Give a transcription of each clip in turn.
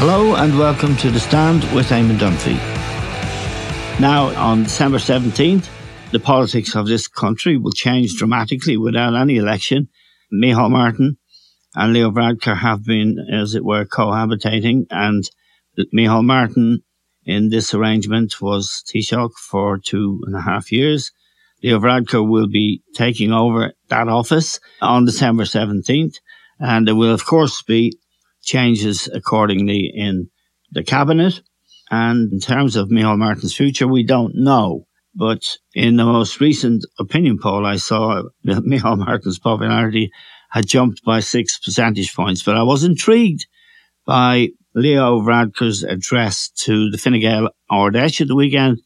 Hello and welcome to The Stand with Eamon Dunphy. Now, on December 17th, the politics of this country will change dramatically without any election. Micheál Martin and Leo Varadkar have been, as it were, cohabitating, and Micheál Martin in this arrangement was Taoiseach for two and a half years. Leo Varadkar will be taking over that office on December 17th, and there will, of course, be changes accordingly in the cabinet. And in terms of Micheál Martin's future, we don't know. But in the most recent opinion poll I saw, Micheál Martin's popularity had jumped by six percentage points. But I was intrigued by Leo Varadkar's address to the Fine Gael Ard Fheis at the weekend.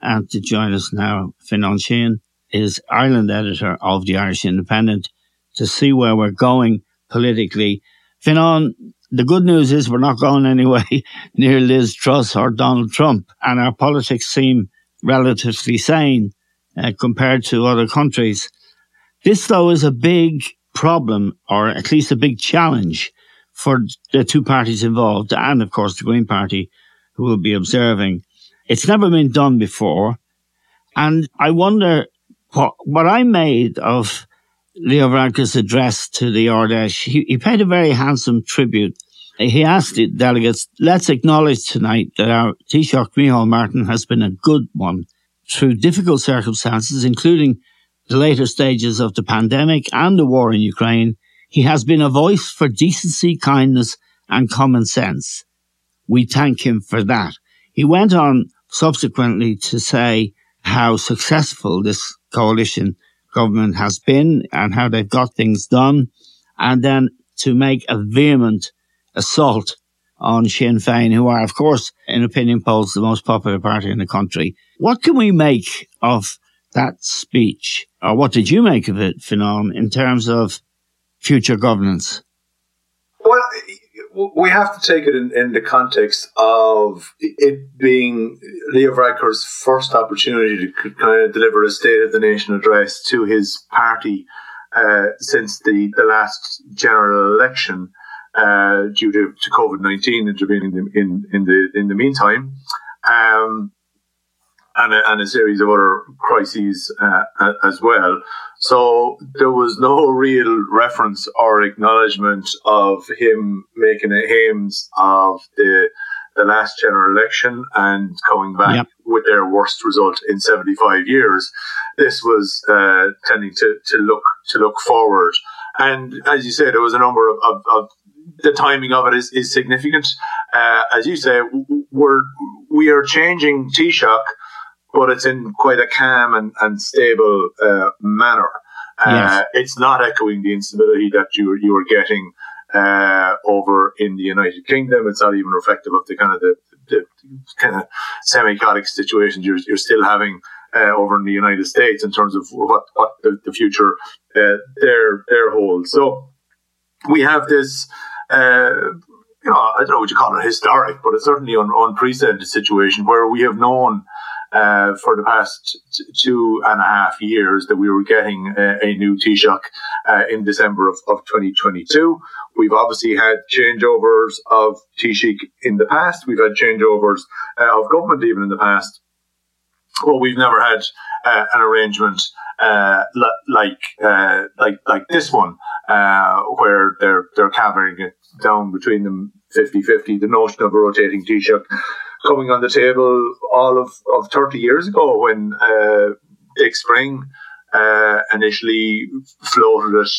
And to join us now, Fionnán Sheahan is Ireland editor of the Irish Independent to see where we're going politically. Fionnán, the good news is we're not going anywhere near Liz Truss or Donald Trump, and our politics seem relatively sane uh, compared to other countries. This, though, is a big problem, or at least a big challenge for the two parties involved, and of course the Green Party, who will be observing. It's never been done before, and I wonder what what I made of Leo Varadkar's address to the Ard he, he paid a very handsome tribute. He asked the delegates, let's acknowledge tonight that our Taoiseach Micheál Martin has been a good one through difficult circumstances, including the later stages of the pandemic and the war in Ukraine. He has been a voice for decency, kindness and common sense. We thank him for that. He went on subsequently to say how successful this coalition government has been and how they've got things done, and then to make a vehement assault on Sinn Féin, who are, of course, in opinion polls, the most popular party in the country. What can we make of that speech? Or what did you make of it, Fionnán, in terms of future governance? Well, we have to take it in, in the context of it being Leo Varadkar's first opportunity to kind of deliver a State of the Nation address to his party uh, since the, the last general election uh, due to, to COVID nineteen intervening in, in, in the in the meantime. Um, and a, and a, series of other crises uh, as well. So there was no real reference or acknowledgement of him making a hymns of the the last general election and coming back yep. with their worst result in 75 years. This was uh, tending to, to look to look forward. And as you said, there was a number of, of, of the timing of it is, is significant. Uh, as you say, we're we are changing Taoiseach but it's in quite a calm and, and stable uh, manner. Uh, yes. It's not echoing the instability that you you were getting uh, over in the United Kingdom. It's not even reflective of the kind of the, the kind of semi-chaotic situations you're, you're still having uh, over in the United States in terms of what what the, the future uh, there there holds. So we have this uh, you know, I don't know what you call it historic, but it's certainly an unprecedented situation where we have known uh, for the past two and a half years that we were getting a, a new Taoiseach uh, in December of, of 2022. We've obviously had changeovers of Taoiseach in the past. We've had changeovers uh, of government even in the past. But we've never had uh, an arrangement uh, like uh, like like this one, where they're they're carrying it down between them 50-50, the notion of a rotating Taoiseach coming on the table all of, of 30 years ago when uh, Dick Spring uh, initially floated it.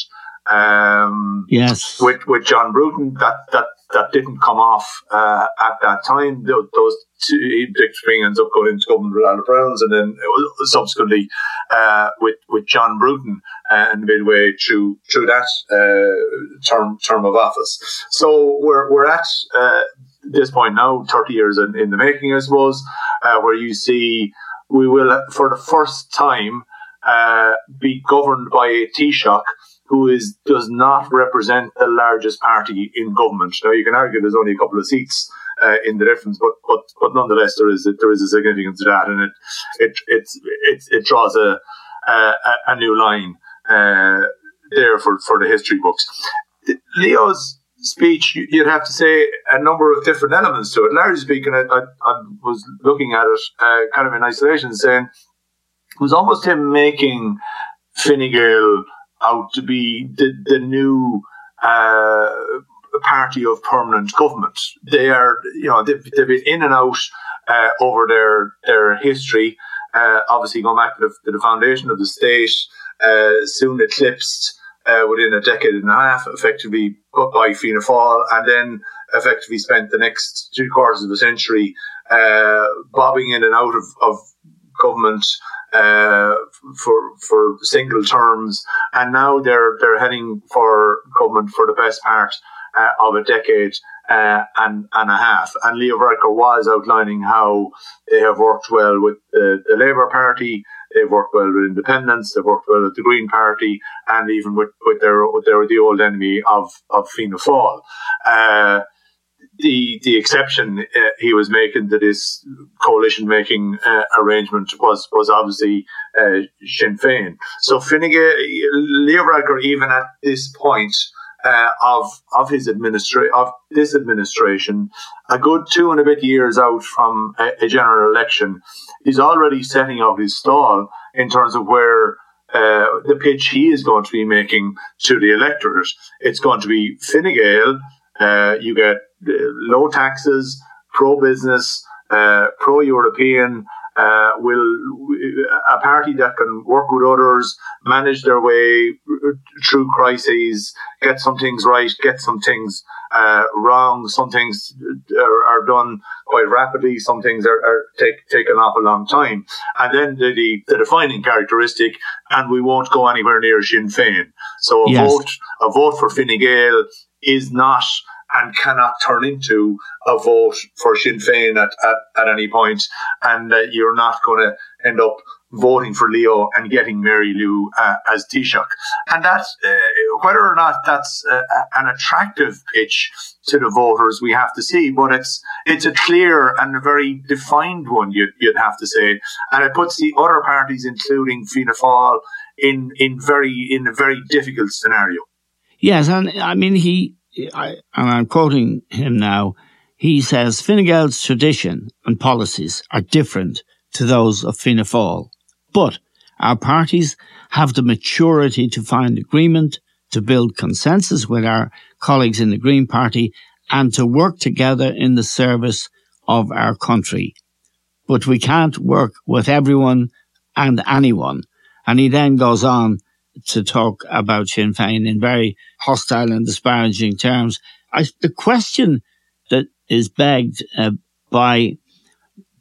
Um, yes, with with John Bruton, that that that didn't come off uh, at that time. Those two, Dick Spring ends up going into government with Albert Reynolds, and then subsequently uh, with with John Bruton uh, and midway through through that uh, term term of office. So we're we're at uh, this point now, 30 years in, in the making, I suppose, uh, where you see we will, for the first time, uh, be governed by a Taoiseach who is does not represent the largest party in government. Now, you can argue there's only a couple of seats uh, in the difference, but but but nonetheless, there is a, there is a significance to that, and it it it it, it draws a, a a new line uh, there for for the history books. Leo's speech, you'd have to say a number of different elements to it. Larry speaking, I, I, I was looking at it uh, kind of in isolation, saying it was almost him making Fine out to be the, the new uh, party of permanent government. They are, you know, they've, they've been in and out uh, over their their history. Uh, obviously, going back to the, to the foundation of the state, uh, soon eclipsed uh, within a decade and a half, effectively by Fianna Fáil, and then effectively spent the next two quarters of a century uh, bobbing in and out of, of government uh, for for single terms, and now they're they're heading for government for the best part uh, of a decade uh, and and a half. And Leo Varadkar was outlining how they have worked well with the, the Labour Party They've worked well with independents. They've worked well with the Green Party, and even with, with their with their the old enemy of of Fianna Fáil. Uh, the the exception uh, he was making to this coalition making uh, arrangement was was obviously uh, Sinn Féin. So Fine Gael, Leo Varadkar, even at this point, uh, of of his administra- of this administration, a good two and a bit years out from a, a general election, he's already setting out his stall in terms of where uh, the pitch he is going to be making to the electorate. It's going to be Fine Gael. Uh, you get uh, low taxes, pro business, uh, pro European uh, will a party that can work with others, manage their way through crises, get some things right, get some things uh, wrong. Some things are, are, done quite rapidly. Some things are, are take taken off a long time. And then the, the, the, defining characteristic, and we won't go anywhere near Sinn Féin. So a yes. vote a vote for Fine Gael is not and cannot turn into a vote for Sinn Féin at, at, at any point, and uh, you're not going to end up voting for Leo and getting Mary Lou uh, as Taoiseach. And that's uh, whether or not that's uh, an attractive pitch to the voters, we have to see. But it's it's a clear and a very defined one, you'd, you'd have to say, and it puts the other parties, including Fianna Fáil, in in very in a very difficult scenario. Yes, and I mean he I, and I'm quoting him now, he says Fine Gael's tradition and policies are different to those of Fianna Fáil, but our parties have the maturity to find agreement, to build consensus with our colleagues in the Green Party, and to work together in the service of our country. But we can't work with everyone and anyone. And he then goes on to talk about Sinn Féin in very hostile and disparaging terms. I, the question that is begged uh, by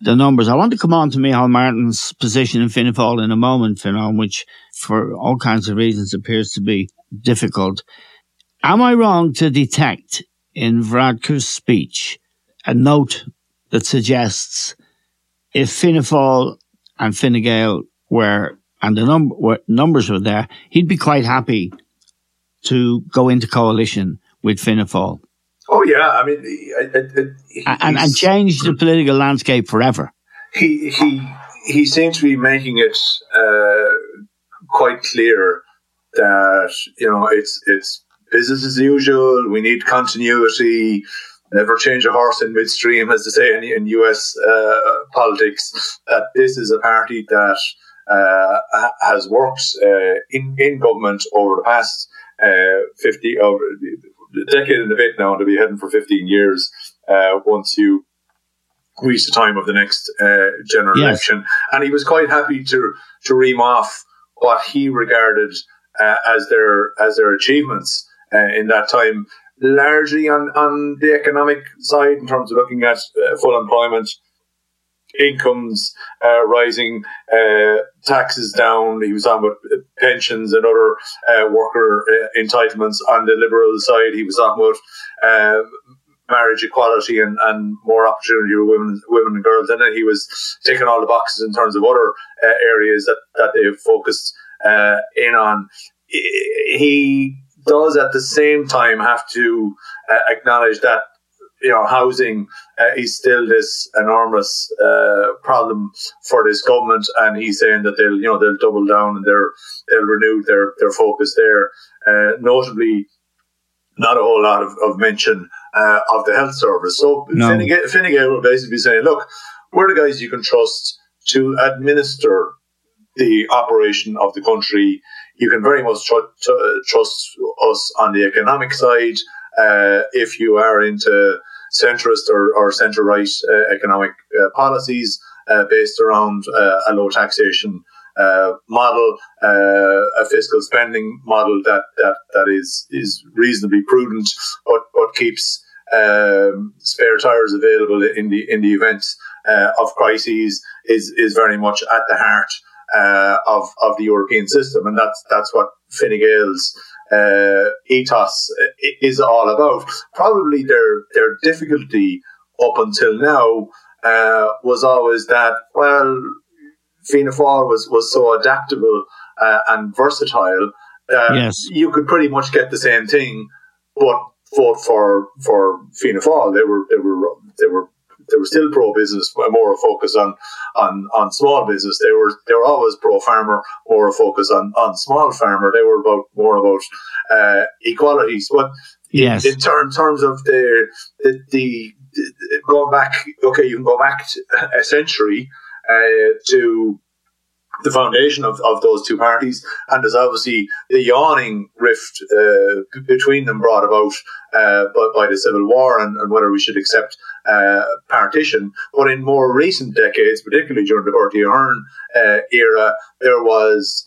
the numbers. I want to come on to Micheál Martin's position in Fionnán Fáil in a moment, Fianna, which for all kinds of reasons appears to be difficult. Am I wrong to detect in Varadkar's speech a note that suggests if Fianna Fáil and Fine Gael were and the num- numbers were there, he'd be quite happy to go into coalition with Fianna Fáil. Oh yeah, I mean, it, it, and, and change the political landscape forever. He he he seems to be making it uh, quite clear that you know it's it's business as usual. We need continuity. Never change a horse in midstream, as they say in, in U.S. Uh, politics. That this is a party that uh, has worked uh, in in government over the past uh, fifty over a decade and a bit now, and to be heading for fifteen years. Uh, once you reach the time of the next uh, general yes. election, and he was quite happy to to ream off what he regarded as their as their achievements in that time largely on, on the economic side in terms of looking at uh, full employment, incomes uh, rising, uh, taxes down. He was on with pensions and other uh, worker uh, entitlements. On the liberal side, he was on with uh, marriage equality and, and more opportunity for women, women and girls. And then he was ticking all the boxes in terms of other areas that, that they've focused in on. He does at the same time have to uh, acknowledge that you know housing uh, is still this enormous uh, problem for this government, and he's saying that they'll you know they'll double down and they're they'll renew their their focus there. Uh, notably, not a whole lot of, of mention uh, of the health service. So no. Fine Gael will basically be saying, look, we're the guys you can trust to administer the operation of the country you can very much tr- tr- trust us on the economic side. Uh, if you are into centrist or, or centre right uh, economic uh, policies uh, based around uh, a low taxation uh, model, a fiscal spending model that, that, that is is reasonably prudent, but but keeps um, spare tires available in the in the event of crises is is very much at the heart uh, of of the European system, and that's that's what Fine Gael's uh, ethos is all about. Probably their their difficulty up until now uh, was always that well, Fianna Fáil was was so adaptable uh, and versatile that yes. you could pretty much get the same thing, but vote for for Fianna Fáil. They were they were they were they were still pro business, more a focus on on on small business. They were they were always pro farmer, more a focus on on small farmer. They were about more about uh, equalities. But yes. in, in terms terms of the, the the, the going back, okay, you can go back a century uh, to the foundation of, of those two parties. And there's obviously the yawning rift uh, between them brought about uh, by, by, the Civil War and, and whether we should accept uh, partition. But in more recent decades, particularly during the Bertie Ahern uh, era, there was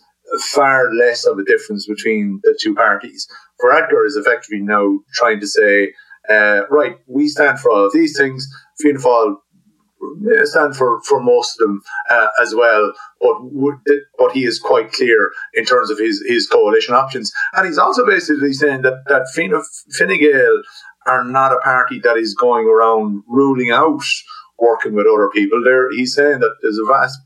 far less of a difference between the two parties. Varadkar is effectively now trying to say, uh, right, we stand for all of these things. Fianna Fáil stand for, for most of them uh, as well. But but he is quite clear in terms of his, his coalition options, and he's also basically saying that that Fine, Fine Gael are not a party that is going around ruling out working with other people. There, he's saying that there's a vast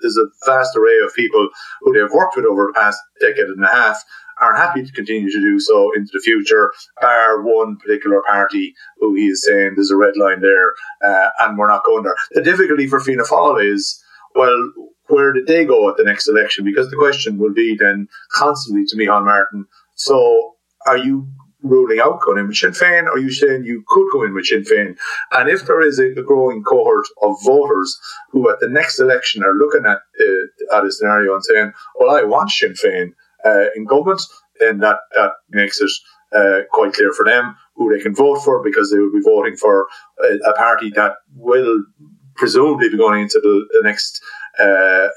there's a vast array of people who they've worked with over the past decade and a half are happy to continue to do so into the future, bar one particular party who he is saying there's a red line there uh, and we're not going there. The difficulty for Fianna Fáil is, well, where did they go at the next election? Because the question will be then constantly to Micheál Martin, so are you ruling out going in with Sinn Féin, are you saying you could go in with Sinn Féin? And if there is a, a growing cohort of voters who at the next election are looking at, uh, at a scenario and saying, well, I want Sinn Féin, uh, in government, then that, that makes it uh, quite clear for them who they can vote for because they will be voting for a, a party that will presumably be going into the, the next uh,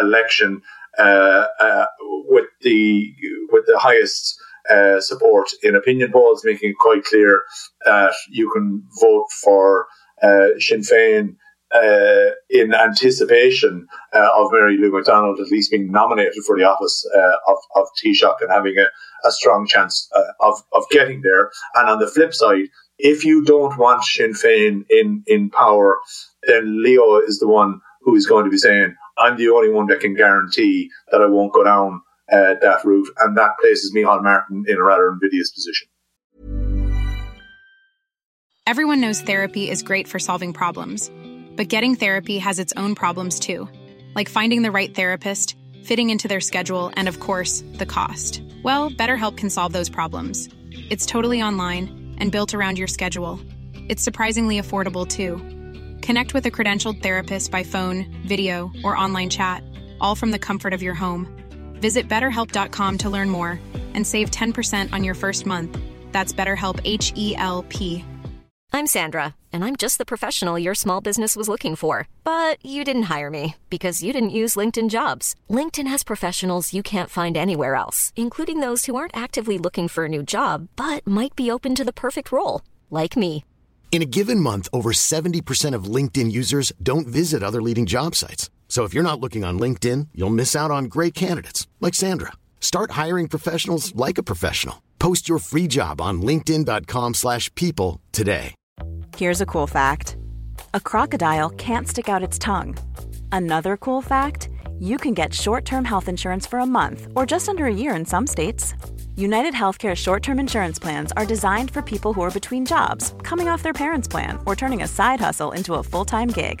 election uh, uh, with the with the highest uh, support in opinion polls, making it quite clear that you can vote for Sinn Féin uh, in anticipation uh, of Mary Lou McDonald at least being nominated for the office uh, of, of Taoiseach and having a, a strong chance uh, of, of getting there. And on the flip side, if you don't want Sinn Féin in, in power, then Leo is the one who is going to be saying, I'm the only one that can guarantee that I won't go down uh, that route. And that places Micheál Martin in a rather invidious position. Everyone knows therapy is great for solving problems, but getting therapy has its own problems too, like finding the right therapist, fitting into their schedule, and of course, the cost. Well, BetterHelp can solve those problems. It's totally online and built around your schedule. It's surprisingly affordable too. Connect with a credentialed therapist by phone, video, or online chat, all from the comfort of your home. Visit betterhelp.com to learn more and save 10% on your first month. That's BetterHelp H E L P. I'm Sandra, and I'm just the professional your small business was looking for. But you didn't hire me because you didn't use LinkedIn jobs. LinkedIn has professionals you can't find anywhere else, including those who aren't actively looking for a new job but might be open to the perfect role, like me. In a given month, over 70% of LinkedIn users don't visit other leading job sites. So if you're not looking on LinkedIn, you'll miss out on great candidates like Sandra. Start hiring professionals like a professional. Post your free job on linkedin.com/people today. Here's a cool fact a crocodile can't stick out its tongue. Another cool fact you can get short term health insurance for a month or just under a year in some states. United Healthcare short term insurance plans are designed for people who are between jobs, coming off their parents' plan, or turning a side hustle into a full time gig.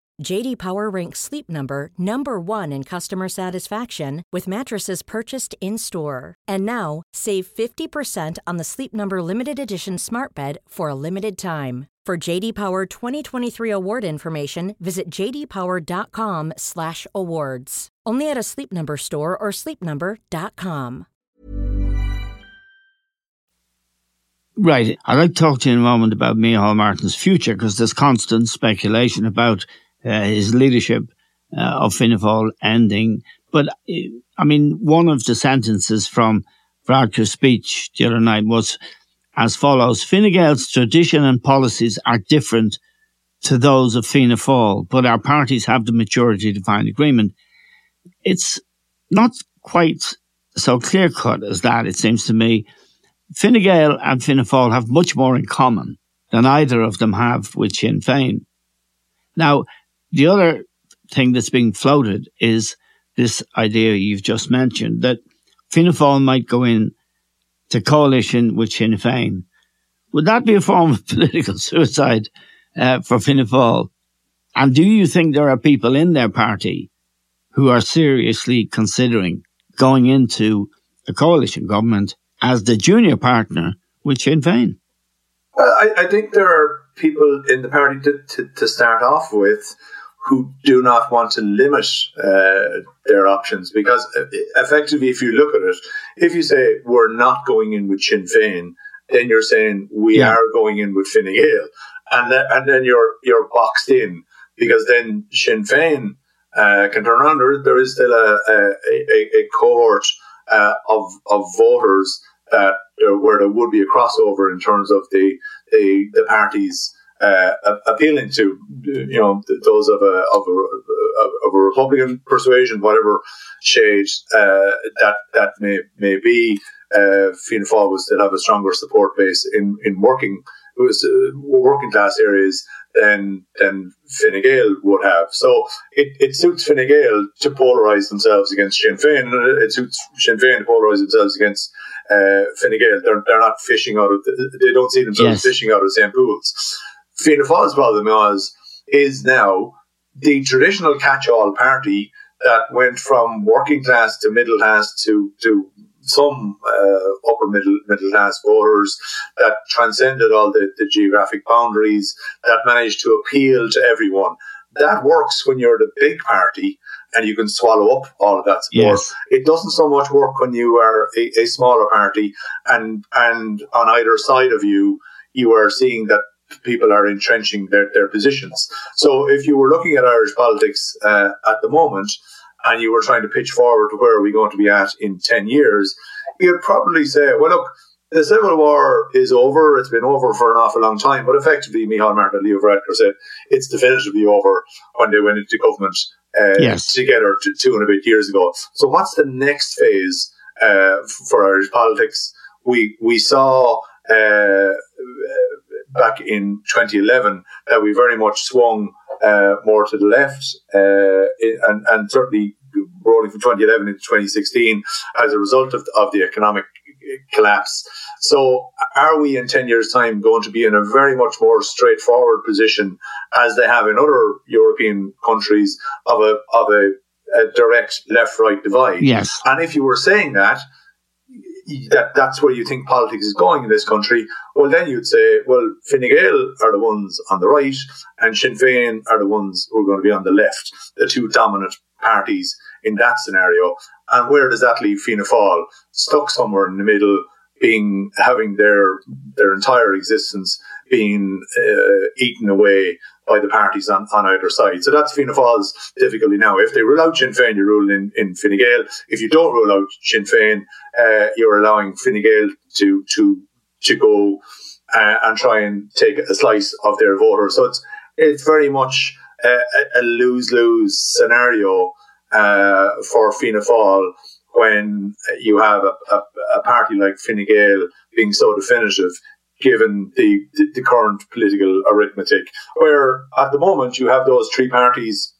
JD Power ranks Sleep Number number 1 in customer satisfaction with mattresses purchased in-store. And now, save 50% on the Sleep Number limited edition Smart Bed for a limited time. For JD Power 2023 award information, visit jdpower.com/awards. Only at a Sleep Number store or sleepnumber.com. Right. I'd like to talk to you in a moment about Micheál Martin's future because there's constant speculation about his leadership uh, of Fianna ending. But uh, I mean, one of the sentences from Varadkar's speech the other night was as follows Fine Gael's tradition and policies are different to those of Fianna Fáil, but our parties have the maturity to find agreement. It's not quite so clear cut as that, it seems to me. Fine Gael and Fianna Fáil have much more in common than either of them have with Sinn Féin. Now, the other thing that's being floated is this idea you've just mentioned that Fianna Fáil might go in to coalition with Sinn Féin. Would that be a form of political suicide uh, for Fianna Fáil? And do you think there are people in their party who are seriously considering going into a coalition government as the junior partner with Sinn Féin? I, I think there are people in the party to, to, to start off with who do not want to limit uh, their options because uh, effectively, if you look at it, if you say we're not going in with Sinn Féin, then you're saying we yeah. are going in with Fine Gael, and then and then you're you're boxed in because then Sinn Féin uh, can turn around. There, there is still a a, a, a cohort uh, of of voters that uh, where there would be a crossover in terms of the the, the parties uh, appealing to you know those of a of a, of a Republican persuasion, whatever shade uh, that that may may be. Uh, Fianna Fáil was to have a stronger support base in in working was uh, working class areas than than Fine Gael would have. So it, it suits Fine Gael to polarise themselves against Sinn Féin, it suits Sinn Féin to polarise themselves against uh, Fine Gael. They're, they're not fishing out of the, they don't see themselves yes. fishing out of the same pools. Fianna Fáil's problem was is now the traditional catch-all party that went from working class to middle class to to some uh, upper middle middle class voters that transcended all the, the geographic boundaries that managed to appeal to everyone. That works when you're the big party and you can swallow up all of that support. Yes. It doesn't so much work when you are a, a smaller party and and on either side of you you are seeing that people are entrenching their, their positions. So if you were looking at Irish politics uh, at the moment and you were trying to pitch forward to where are we going to be at in 10 years, you'd probably say, well, look, the Civil War is over. It's been over for an awful long time, but effectively, Micheál Martin and Leo Varadkar said it's definitively over when they went into government uh, yes. together t- two and a bit years ago. So, what's the next phase uh, for Irish politics? We we saw uh, back in 2011 that we very much swung uh, more to the left, uh, and, and certainly rolling from 2011 into 2016 as a result of, of the economic collapse. So, are we in 10 years' time going to be in a very much more straightforward position as they have in other European countries of a, of a, a direct left right divide? Yes. And if you were saying that, that that's where you think politics is going in this country, well, then you'd say, well, Fine Gael are the ones on the right, and Sinn Féin are the ones who are going to be on the left, the two dominant parties in that scenario. And where does that leave Fianna Fáil? Stuck somewhere in the middle, being having their their entire existence being uh, eaten away by the parties on, on either side. So that's Fianna Fáil's difficulty now. If they rule out Sinn Féin, you rule in, in Fine Gael. If you don't rule out Sinn Féin, uh, you're allowing Fine Gael to to to go uh, and try and take a slice of their voters. So it's it's very much a, a lose lose scenario uh, for Fianna Fáil when you have a, a, a, party like Fine Gael being so definitive, given the, the, current political arithmetic, where at the moment you have those three parties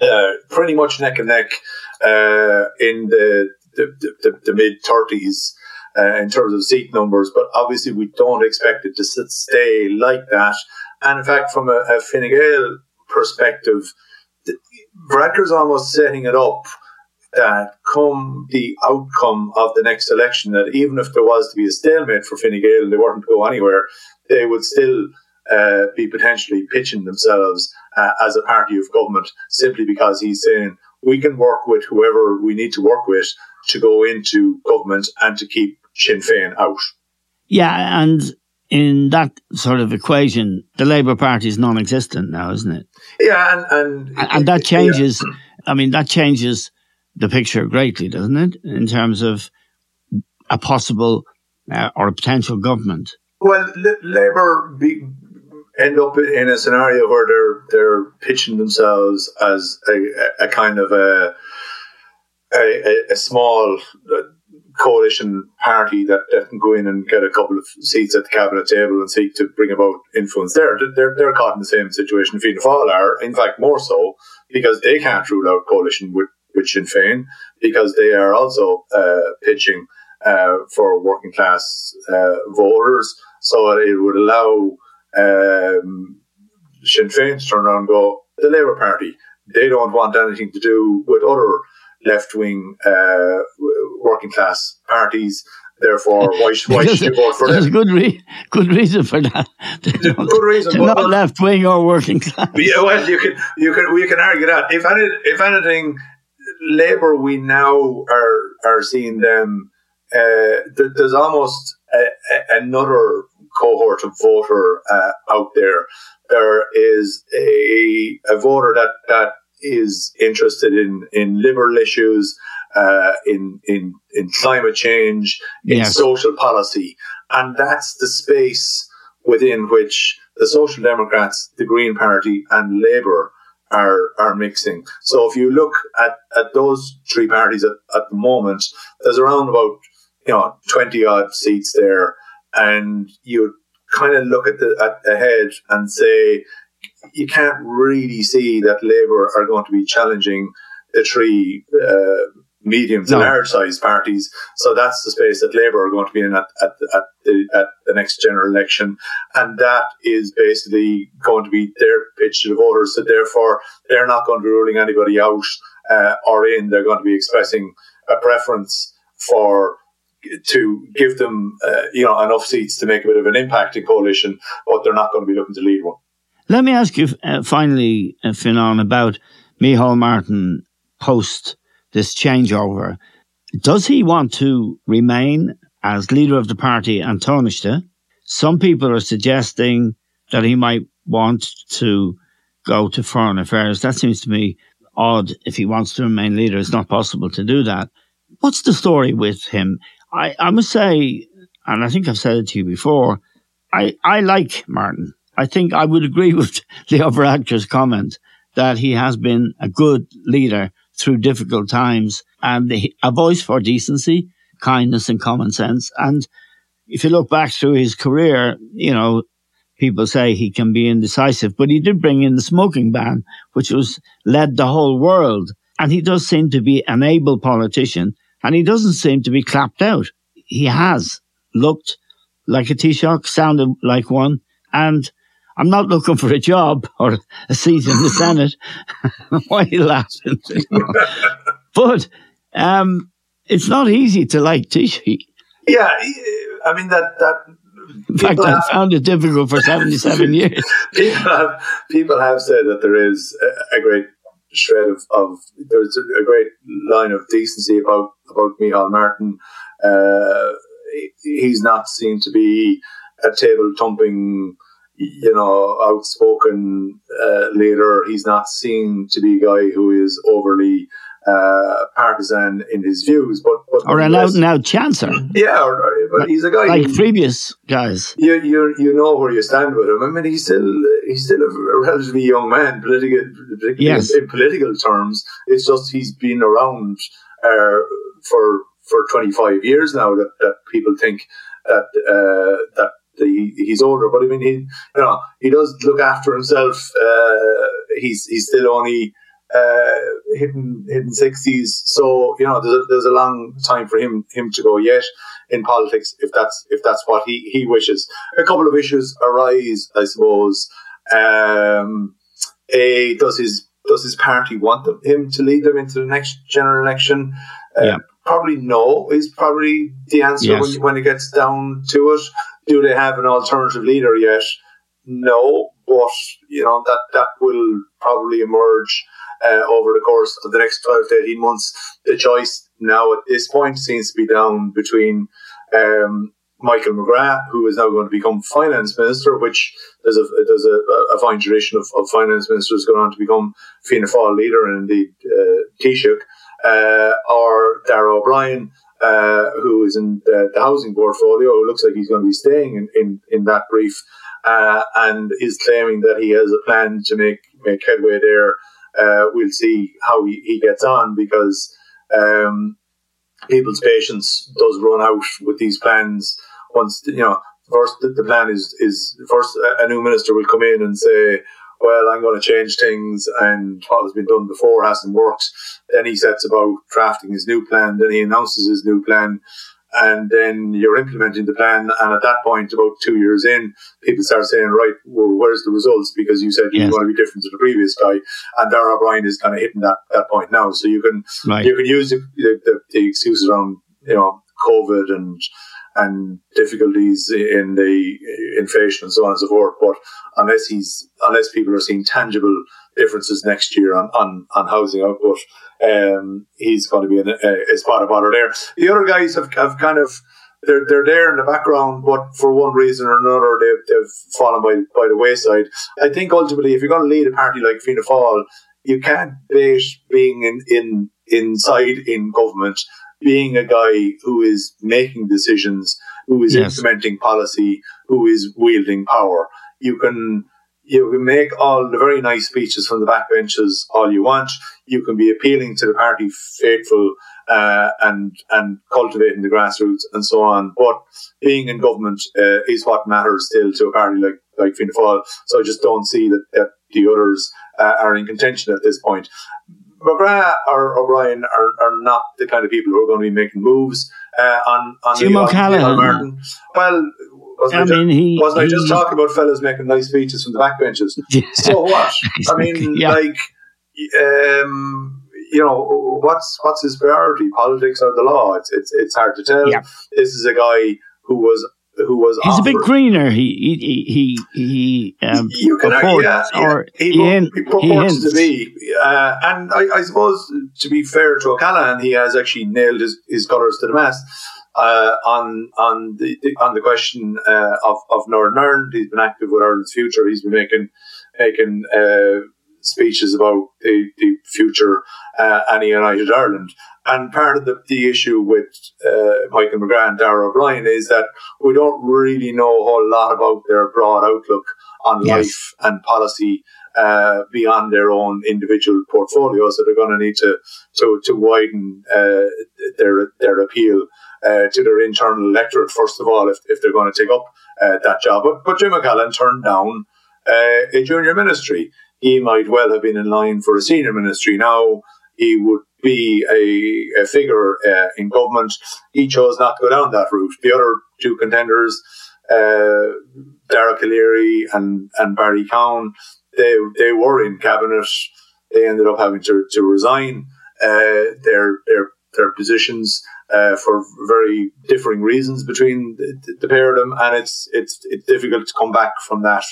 uh, pretty much neck and neck uh, in the the, the, the mid thirties. Uh, in terms of seat numbers, but obviously we don't expect it to stay like that. And in fact, from a, a Fine Gael perspective, Varadkar's almost setting it up that come the outcome of the next election, that even if there was to be a stalemate for Fine Gael and they weren't to go anywhere, they would still uh, be potentially pitching themselves uh, as a party of government simply because he's saying we can work with whoever we need to work with to go into government and to keep Sinn Féin out. Yeah, and in that sort of equation, the Labour Party is non-existent now, isn't it? Yeah, and and, and that changes. Yeah. I mean, that changes the picture greatly, doesn't it, in terms of a possible uh, or a potential government? Well, L- Labour be, end up in a scenario where they're they're pitching themselves as a, a kind of a a, a small coalition party that, that can go in and get a couple of seats at the cabinet table and seek to bring about influence there. They're, they're caught in the same situation Fianna Fáil are, in fact, more so, because they can't rule out coalition with, with Sinn Féin, because they are also uh, pitching uh, for working class uh, voters. So it would allow um, Sinn Féin to turn around and go, the Labour Party, they don't want anything to do with other left wing uh, working class parties. Therefore, why, why should you vote for them? There's good, re- good reason for that. good reason. They're not left wing or working class. Yeah, well, you can you can we can argue that. If any, if anything, Labour we now are are seeing them. Uh, there's almost a, a, another cohort of voter uh, out there. There is a, a voter that that is interested in, in liberal issues, uh, in, in, in climate change, in yes. social policy. And that's the space within which the Social Democrats, the Green Party and Labour are, are mixing. So if you look at, at those three parties at, at the moment, there's around about, you know, 20 odd seats there. And you kind of look at the, at ahead and say, you can't really see that Labour are going to be challenging the three uh, medium to no. large sized parties. So that's the space that Labour are going to be in at, at, at, the, at the next general election. And that is basically going to be their pitch to the voters. So therefore, they're not going to be ruling anybody out uh, or in. They're going to be expressing a preference for to give them, uh, you know, enough seats to make a bit of an impact in coalition, but they're not going to be looking to lead one. Let me ask you uh, finally, uh, Fionnán, about Micheál Martin post this changeover. Does he want to remain as leader of the party and Taoiseach? Some people are suggesting that he might want to go to foreign affairs. That seems to me odd. If he wants to remain leader, it's not possible to do that. What's the story with him? I, I must say, and I think I've said it to you before, I, I like Martin. I think I would agree with the other actor's comment that he has been a good leader through difficult times and a voice for decency, kindness and common sense. And if you look back through his career, you know, people say he can be indecisive, but he did bring in the smoking ban, which was led the whole world. And he does seem to be an able politician and he doesn't seem to be clapped out. He has looked like a Taoiseach, sounded like one. And I'm not looking for a job or a seat in the Senate. Why are you laughing? but um, it's not easy to like Tishy. Yeah, I mean that that. In fact, I found it difficult for seventy-seven years. people have people have said that there is a, a great shred of, of, there's a great line of decency about about Micheál Martin. Uh, he's not seen to be a table thumping, you know, outspoken uh, leader. He's not seen to be a guy who is overly uh, partisan in his views, but, but or an out and out chancer. Yeah, or, or, but like, he's a guy like who, previous guys. You you you know where you stand with him. I mean, he's still he's still a relatively young man, political, yes. in, in political terms. It's just he's been around uh, for for twenty five years now that, that people think that uh, that he, he's older, but I mean, he, you know, he does look after himself. Uh, he's, he's still only, uh, hitting hitting sixties. So you know, there's a, there's a long time for him him to go yet in politics if that's if that's what he he wishes. A couple of issues arise, I suppose. Um, a does his does his party want them, him to lead them into the next general election? Uh, yeah. Probably no is probably the answer yes. when, when it gets down to it. Do they have an alternative leader yet? No, but you know that that will probably emerge uh, over the course of the next 12 to 18 months. The choice now at this point seems to be down between um, Michael McGrath, who is now going to become finance minister, which there's a there's a, a fine tradition of, of finance ministers going on to become Fianna Fáil leader and indeed uh, Taoiseach, uh, or Darragh O'Brien, uh, who is in the, the, housing portfolio, who looks like he's going to be staying in, in, in that brief, uh, and is claiming that he has a plan to make, make headway there uh, we'll see how he, he gets on because um, people's patience does run out with these plans. Once you know, first the plan is is first a new minister will come in and say, "Well, I'm going to change things," and what has been done before hasn't worked. Then he sets about drafting his new plan. Then he announces his new plan, and then you're implementing the plan. And at that point, about two years in, people start saying, right, well, where's the results? Because you said you want to be different to the previous guy. And Darragh O'Brien is kind of hitting that, that point now. So you can, right. you can use the, the, the excuses around, you know, COVID and, and difficulties in the inflation and so on and so forth. But unless he's, unless people are seeing tangible differences next year on, on, on housing output, um, he's going to be in a, a spot of honor there. The other guys have, have kind of, they're, they're there in the background, but for one reason or another, they've, they've fallen by, by the wayside. I think ultimately, if you're going to lead a party like Fianna Fáil, you can't base being in, in, inside in government, being a guy who is making decisions, who is yes. implementing policy, who is wielding power. You can, you can make all the very nice speeches from the backbenches all you want. You can be appealing to the party faithful uh, and and cultivating the grassroots and so on. But being in government uh, is what matters still to a party like like Fianna Fáil. So I just don't see that, that the others uh, are in contention at this point. McGrath or O'Brien are, are not the kind of people who are going to be making moves uh, on on Jim the, O'Callaghan. Martin. Well, wasn't I, I mean, just, he, wasn't he, I just talking about fellas making nice speeches from the backbenches? Yeah, so what? I mean, yeah. like, um, you know, what's what's his priority? Politics or the law? It's it's it's hard to tell. Yeah. This is a guy who was who was he's offered. a big greener. He he he he um, you can purports, yeah, or he, he, he purports to be. Uh, and I, I, suppose to be fair to O'Callaghan, he has actually nailed his, his colours to the mast. Uh, on on the, the, on the question uh, of of Northern Ireland, he's been active with Ireland's future. He's been making making uh, speeches about the, the future uh, and United Ireland. And part of the, the issue with uh, Michael McGrath and Darragh O'Brien is that we don't really know a whole lot about their broad outlook on yes. life and policy uh, beyond their own individual portfolios. So they're going to need to to, to widen uh, their their appeal uh, to their internal electorate first of all, if, if they're going to take up uh, that job. But, but Jim O'Callaghan turned down uh, a junior ministry. He might well have been in line for a senior ministry. Now he would be a, a figure uh, in government. He chose not to go down that route. The other two contenders, uh, Dara Calleary and, and Barry Cowen, they, they were in cabinet. They ended up having to, to resign uh, their, their, their positions. Uh, for very differing reasons between the, the, pair of them, and it's it's it's difficult to come back from that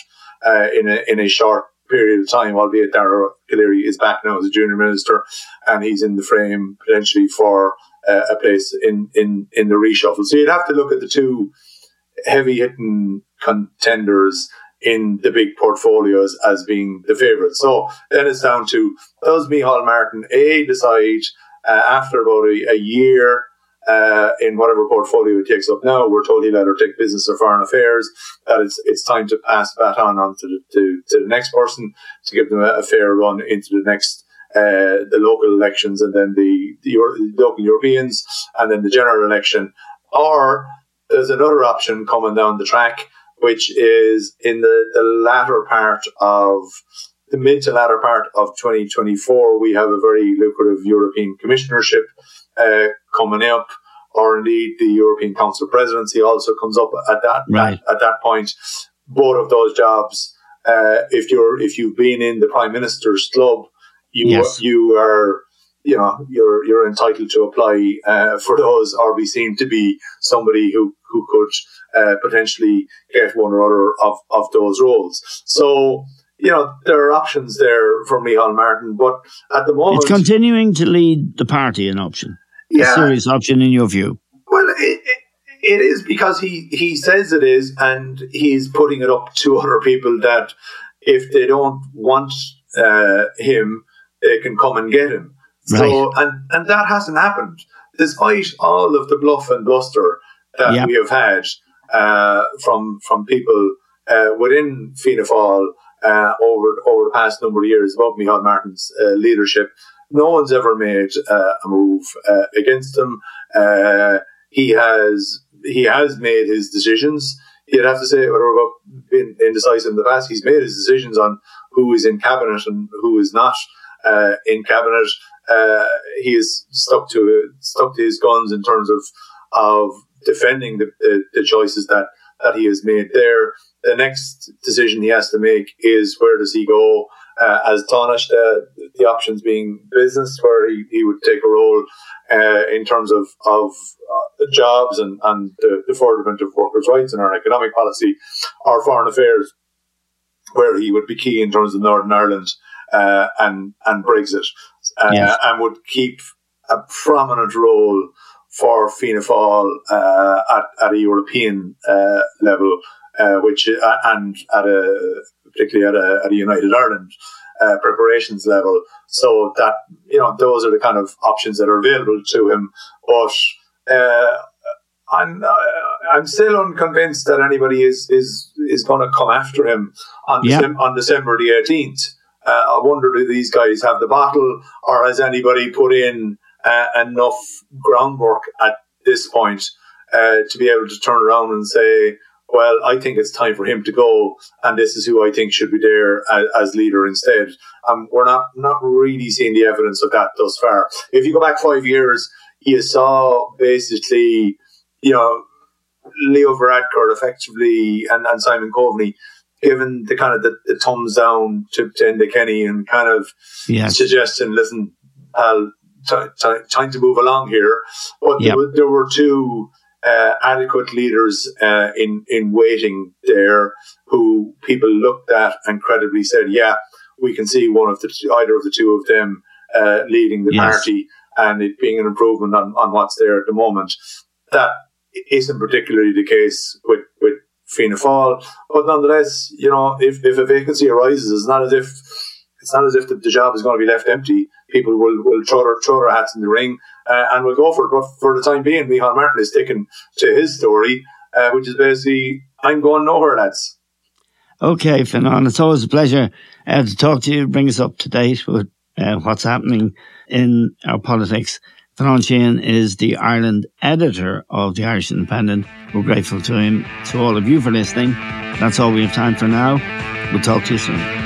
uh, in a in a short period of time, albeit Dara Calleary is back now as a junior minister and he's in the frame potentially for uh, a place in, in, in the reshuffle. So you'd have to look at the two heavy hitting contenders in the big portfolios as being the favourites. So then it's down to does Micheál Martin A decide uh, after about a, a year uh, in whatever portfolio he takes up now. We're told he'll either take business or foreign affairs. That it's it's time to pass that on, to, the, to, to the next person to give them a, a fair run into the next uh, the local elections and then the, the, Euro- local Europeans and then the general election. Or there's another option coming down the track, which is in the, the latter part of the mid to latter part of 2024. We have a very lucrative European commissionership uh, coming up, or indeed the European Council presidency also comes up at that right. at, at that point. Both of those jobs, uh, if you're if you've been in the prime minister's club, you yes. you are you know you're you're entitled to apply uh, for those, or be seen to be somebody who who could uh, potentially get one or other of of those roles. So you know, there are options there for Micheál Martin, but at the moment. It's continuing to lead the party an option yeah. a serious option in your view? Well, it, it, it is because he, he says it is, and he's putting it up to other people that if they don't want uh, him, they can come and get him. Right. So, and, and that hasn't happened, despite all of the bluff and bluster that yep. we have had uh, from from people uh, within Fianna Fáil uh, over over the past number of years about Micheál Martin's uh, leadership. No one's ever made uh, a move uh, against him. Uh, he has he has made his decisions. You'd have to say whether about been indecisive in the past. He's made his decisions on who is in cabinet and who is not uh, in cabinet. He is stuck to stuck to his guns in terms of of defending the, the, the choices that that he has made there. The next decision he has to make is where does he go uh, as Taoiseach, uh, the options being business, where he, he would take a role uh, in terms of, of uh, jobs and, and the, the furtherment of workers' rights and our economic policy, or foreign affairs, where he would be key in terms of Northern Ireland uh, and, and Brexit, uh, yes. and would keep a prominent role for Fianna Fáil at, at a European level. Uh, which uh, and at a particularly at a, at a United Ireland uh, preparations level. So that you know those are the kind of options that are available to him. But uh, I'm uh, I'm still unconvinced that anybody is is is going to come after him on yeah. December, on December the eighteenth. Uh, I wonder do these guys have the battle, or has anybody put in uh, enough groundwork at this point uh, to be able to turn around and say, well, I think it's time for him to go, and this is who I think should be there as, as leader instead. Um, we're not not really seeing the evidence of that thus far. If you go back five years, you saw basically, you know, Leo Varadkar effectively and, and Simon Coveney given the kind of the, the thumbs down to, to Enda Kenny and kind of yes. suggesting, listen, I'll t- t- time to move along here. But yep. there, were, there were two uh, adequate leaders uh, in in waiting there, who people looked at and credibly said, "Yeah, we can see one of the either of the two of them uh, leading the yes. party, and it being an improvement on, on what's there at the moment." That isn't particularly the case with with Fianna Fáil, but nonetheless, you know, if if a vacancy arises, it's not as if It's not as if the, the job is going to be left empty. People will, will throw, their, throw their hats in the ring uh, and will go for it. But for the time being, Micheál Martin is sticking to his story, uh, which is basically, I'm going nowhere, lads. Okay, Fionnán, it's always a pleasure uh, to talk to you, bring us up to date with uh, what's happening in our politics. Fionnán Sheahan is the Ireland editor of the Irish Independent. We're grateful to him, to all of you for listening. That's all we have time for now. We'll talk to you soon.